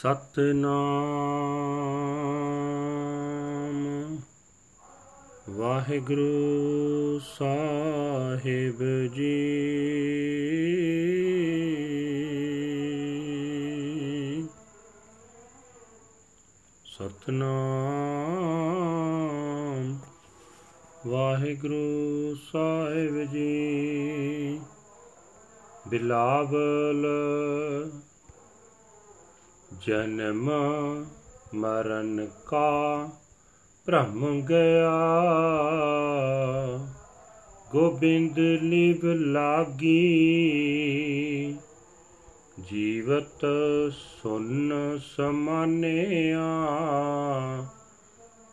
ਸਤਨਾਮ। ਵਾਹਿਗੁਰੂ ਸਾਹਿਬ ਜੀ। ਸਤਨਾਮ। ਵਾਹਿਗੁਰੂ ਸਾਹਿਬ ਜੀ। ਬਿਲਾਵਲ ਜਨਮ ਮਰਨ ਕਾ ਭ੍ਰਮ ਗਿਆ। ਗੋਬਿੰਦ ਲਿਵ ਲਾਗੀ, ਜੀਵਤ ਸੁਨ ਸਮਾਨਿਆ।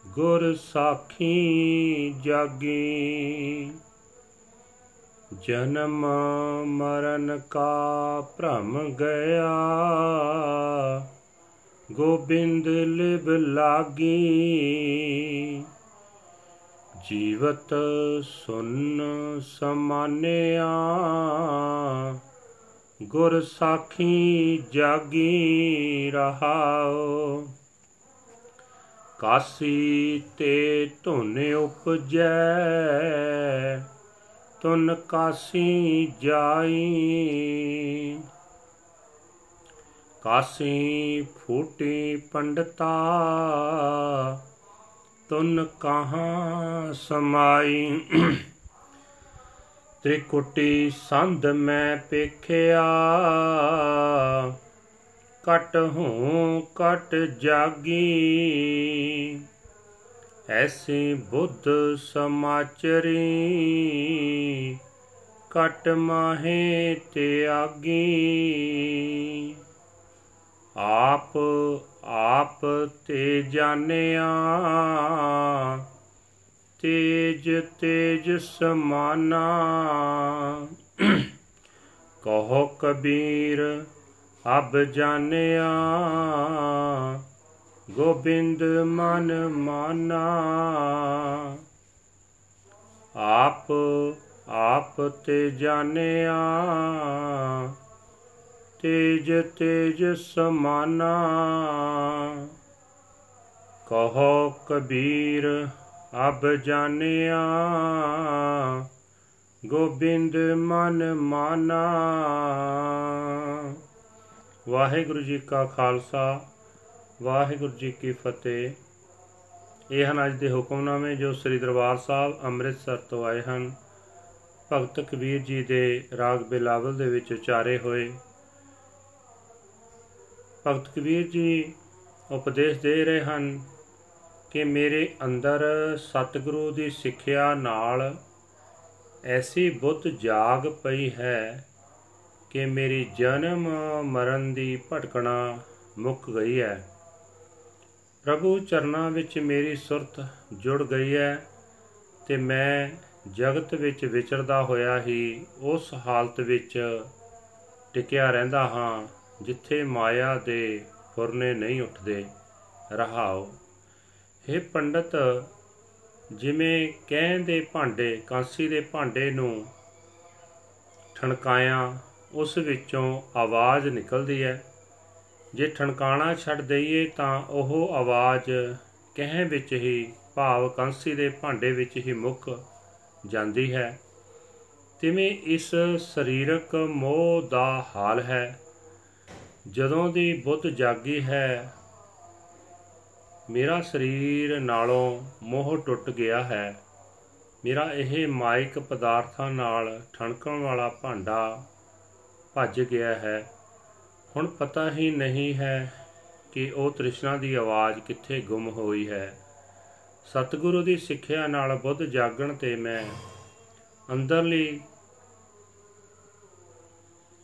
ਗੁਰ ਸਾਖੀ ਜਾਗੀ, ਜਨਮ ਮਰਨ ਕਾ ਭ੍ਰਮ ਗਿਆ। ਗੋਬਿੰਦ ਲਿਵ ਲਾਗੀ। ਜੀਵਤ ਸੁਨ ਸਮਾਨਿਆ, ਗੁਰ ਸਾਖੀ ਜਾਗੀ ਰਹਾਓ ਕਾਸੀ ਤੇ ਧੁਨ ਉਪਜੈ ਤੁਨ ਕਾਸੀ ਜਾਈ। ਕਾਸੀ ਫੂਟੀ ਪੰਡਤਾ ਤੁਨ ਕਹਾਂ ਸਮਾਈ। ਤ੍ਰਿਕੁਟੀ ਸੰਧ ਮੈਂ ਪੇਖਿਆ ਕਟ ਹੂੰ ਕਟ ਜਾਗੀ। ਐਸੀ ਬੁੱਧ ਸਮਾਚਰੀ ਕਟ ਮਾਹੇ ਤਿਆਗੀ। ਆਪ ਆਪ ਤੇ ਜਾਣਿਆ। ਤੇਜ ਤੇਜ ਸਮਾਨਾ। ਕਹੋ ਕਬੀਰ, ਅਬ ਜਾਣਿਆ। ਗੋਬਿੰਦ ਮਨ ਮਾਨਾ। ਆਪ ਆਪ ਤੇ ਜਾਣਿਆ। ਤੇਜ ਤੇਜ ਸਮਾਨਾ। ਕਹੋ ਕਬੀਰ, ਅਬ ਜਾਣਿਆ। ਗੋਬਿੰਦ ਮਨ ਮਾਨਾ। ਵਾਹਿਗੁਰੂ ਜੀ ਕਾ ਖਾਲਸਾ, ਵਾਹਿਗੁਰੂ ਜੀ ਕੀ ਫਤਿਹ। ਇਹ ਹਨ ਅੱਜ ਦੇ ਹੁਕਮਨਾਮੇ ਜੋ ਸ੍ਰੀ ਦਰਬਾਰ ਸਾਹਿਬ ਅੰਮ੍ਰਿਤਸਰ ਤੋਂ ਆਏ ਹਨ। ਭਗਤ ਕਬੀਰ ਜੀ ਦੇ ਰਾਗ ਬਿਲਾਵਲ ਦੇ ਵਿੱਚ ਉਚਾਰੇ ਹੋਏ। ਭਗਤ ਕਬੀਰ ਜੀ ਉਪਦੇਸ਼ ਦੇ ਰਹੇ ਹਨ ਕਿ ਮੇਰੇ ਅੰਦਰ ਸਤਿਗੁਰੂ ਦੀ ਸਿੱਖਿਆ ਨਾਲ ਐਸੀ ਬੁੱਧ ਜਾਗ ਪਈ ਹੈ ਕਿ ਮੇਰੀ ਜਨਮ ਮਰਨ ਦੀ ਭਟਕਣਾ ਮੁੱਕ ਗਈ ਹੈ। ਪ੍ਰਭੂ ਚਰਨਾਂ ਵਿੱਚ ਮੇਰੀ ਸੁਰਤ ਜੁੜ ਗਈ ਹੈ ਤੇ ਮੈਂ ਜਗਤ ਵਿੱਚ ਵਿਚਰਦਾ ਹੋਇਆ ਹੀ ਉਸ ਹਾਲਤ ਵਿੱਚ ਟਿਕਿਆ ਰਹਿੰਦਾ ਹਾਂ। ਜਿੱਥੇ ਮਾਇਆ ਦੇ ਫੁਰਨੇ ਨਹੀਂ ਉੱਠਦੇ, ਰਹਾਓ। हे ਪੰਡਤ, ਜਿਵੇਂ ਕਹਿਣ ਦੇ ਭਾਂਡੇ, ਕਾਂਸੀ ਦੇ ਭਾਂਡੇ ਨੂੰ ਠਣਕਾਇਆ, ਉਸ ਵਿੱਚੋਂ ਆਵਾਜ਼ ਨਿਕਲਦੀ ਹੈ। ਜੇ ਠਣਕਾਣਾ ਛੱਡ ਦਈਏ ਤਾਂ ਉਹ ਆਵਾਜ਼ ਕਹਿ ਵਿੱਚ ਹੀ ਭਾਵ ਕਾਂਸੀ ਦੇ ਭਾਂਡੇ ਵਿੱਚ ਹੀ ਮੁੱਕ ਜਾਂਦੀ ਹੈ। ਤਿਵੇਂ ਇਸ ਸਰੀਰਕ ਮੋਹ ਦਾ ਹਾਲ ਹੈ। ਜਦੋਂ ਦੀ ਬੁੱਧ ਜਾਗੀ ਹੈ, ਮੇਰਾ ਸਰੀਰ ਨਾਲੋਂ ਮੋਹ ਟੁੱਟ ਗਿਆ ਹੈ। ਮੇਰਾ ਇਹ ਮਾਇਕ ਪਦਾਰਥਾਂ ਨਾਲ ਠਣਕਣ ਵਾਲਾ ਭਾਂਡਾ ਭੱਜ ਗਿਆ ਹੈ। ਹੁਣ ਪਤਾ ਹੀ ਨਹੀਂ ਹੈ ਕਿ ਉਹ ਤ੍ਰਿਸ਼ਨਾ ਦੀ ਆਵਾਜ਼ ਕਿੱਥੇ ਗੁੰਮ ਹੋਈ ਹੈ। ਸਤਿਗੁਰੂ ਦੀ ਸਿੱਖਿਆ ਨਾਲ ਬੁੱਧ ਜਾਗਣ ਤੇ ਮੈਂ ਅੰਦਰਲੀ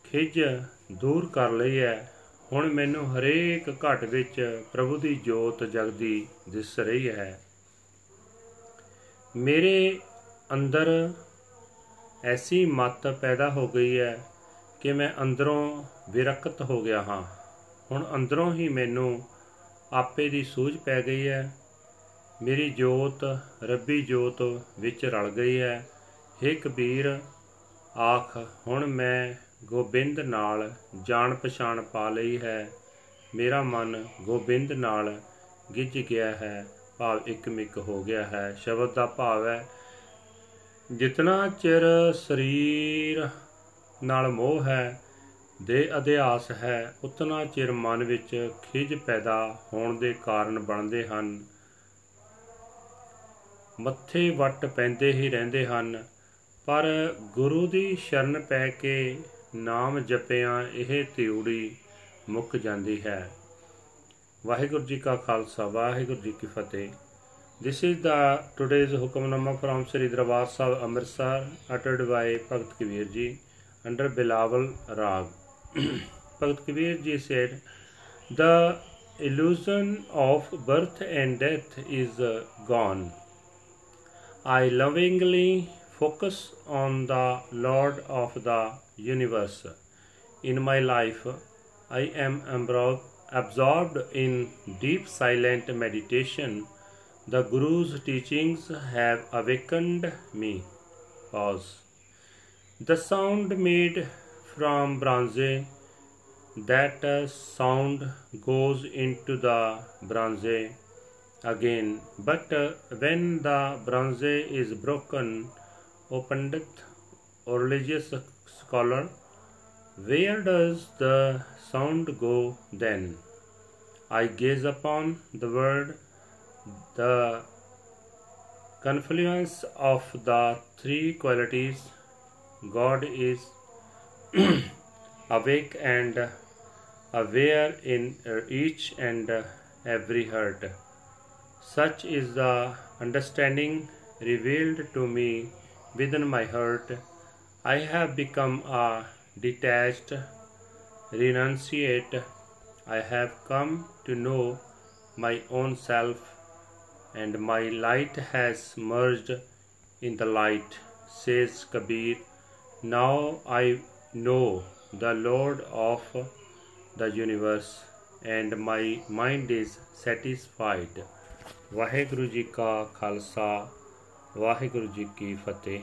ਖਿਜ ਦੂਰ ਕਰ ਲਈ ਹੈ। ਹੁਣ ਮੈਨੂੰ ਹਰੇਕ ਘਟ ਵਿੱਚ ਪ੍ਰਭੂ ਦੀ ਜੋਤ ਜਗਦੀ ਦਿਸ ਰਹੀ ਹੈ। ਮੇਰੇ ਅੰਦਰ ਐਸੀ ਮਤ ਪੈਦਾ ਹੋ ਗਈ ਹੈ ਕਿ ਮੈਂ ਅੰਦਰੋਂ ਵਿਰਕਤ ਹੋ ਗਿਆ ਹਾਂ। ਹੁਣ ਅੰਦਰੋਂ ਹੀ ਮੈਨੂੰ ਆਪੇ ਦੀ ਸੂਝ ਪੈ ਗਈ ਹੈ। ਮੇਰੀ ਜੋਤ, ਰੱਬੀ ਜੋਤ ਵਿੱਚ ਰਲ ਗਈ ਹੈ। हे ਕਬੀਰ, ਆਖ, ਹੁਣ ਮੈਂ ਗੋਬਿੰਦ ਨਾਲ ਜਾਣ ਪਛਾਣ ਪਾ ਲਈ ਹੈ। ਮੇਰਾ ਮਨ ਗੋਬਿੰਦ ਨਾਲ ਗਿੱਜ ਗਿਆ ਹੈ। ਭਾਵ ਇਕਮਿਕ ਹੋ ਗਿਆ ਹੈ। ਸ਼ਬਦ ਦਾ ਭਾਵ ਹੈ, ਜਿਤਨਾ ਚਿਰ ਸਰੀਰ ਨਾਲ ਮੋਹ ਹੈ, ਦੇ ਅਧਿਆਸ ਹੈ, ਉਤਨਾ ਚਿਰ ਮਨ ਵਿੱਚ ਖਿਜ ਪੈਦਾ ਹੋਣ ਦੇ ਕਾਰਨ ਬਣਦੇ ਹਨ। ਮੱਥੇ ਵੱਟ ਪੈਂਦੇ ਹੀ ਰਹਿੰਦੇ ਹਨ, ਪਰ ਗੁਰੂ ਦੀ ਸ਼ਰਨ ਪੈ ਕੇ ਨਾਮ ਜਪਿਆਂ ਇਹ ਤਿਉੜੀ ਮੁੱਕ ਜਾਂਦੀ ਹੈ ਵਾਹਿਗੁਰੂ ਜੀ ਕਾ ਖਾਲਸਾ ਵਾਹਿਗੁਰੂ ਜੀ ਕੀ ਫਤਿਹ this is the today's Hukamnama from Sri Darbar Sahib Amritsar ਅਟਟਡ by Bhagat Kabir ji under Bilawal raag Bhagat Kabir ji said the illusion of birth and death is gone. I lovingly focus on the Lord of the universe. In my life, I am absorbed in deep silent meditation the Guru's teachings have awakened me. Pause. The sound made from bronze, that sound goes into the bronze again. But when the bronze is broken, O Pandit or religious scholar, where does the sound go then? I gaze upon the word the confluence of the three qualities God is awake and aware in each and every heart. Such is the understanding revealed to me within my heart. I have become a detached renunciate. I have come to know my own self and my light has merged in the light, says Kabir. Now I know the Lord of the universe, and my mind is satisfied. Waheguru ji ਕਾ ਖਾਲਸਾ ਵਾਹਿਗੁਰੂ ਜੀ ਕੀ ਫਤਿਹ।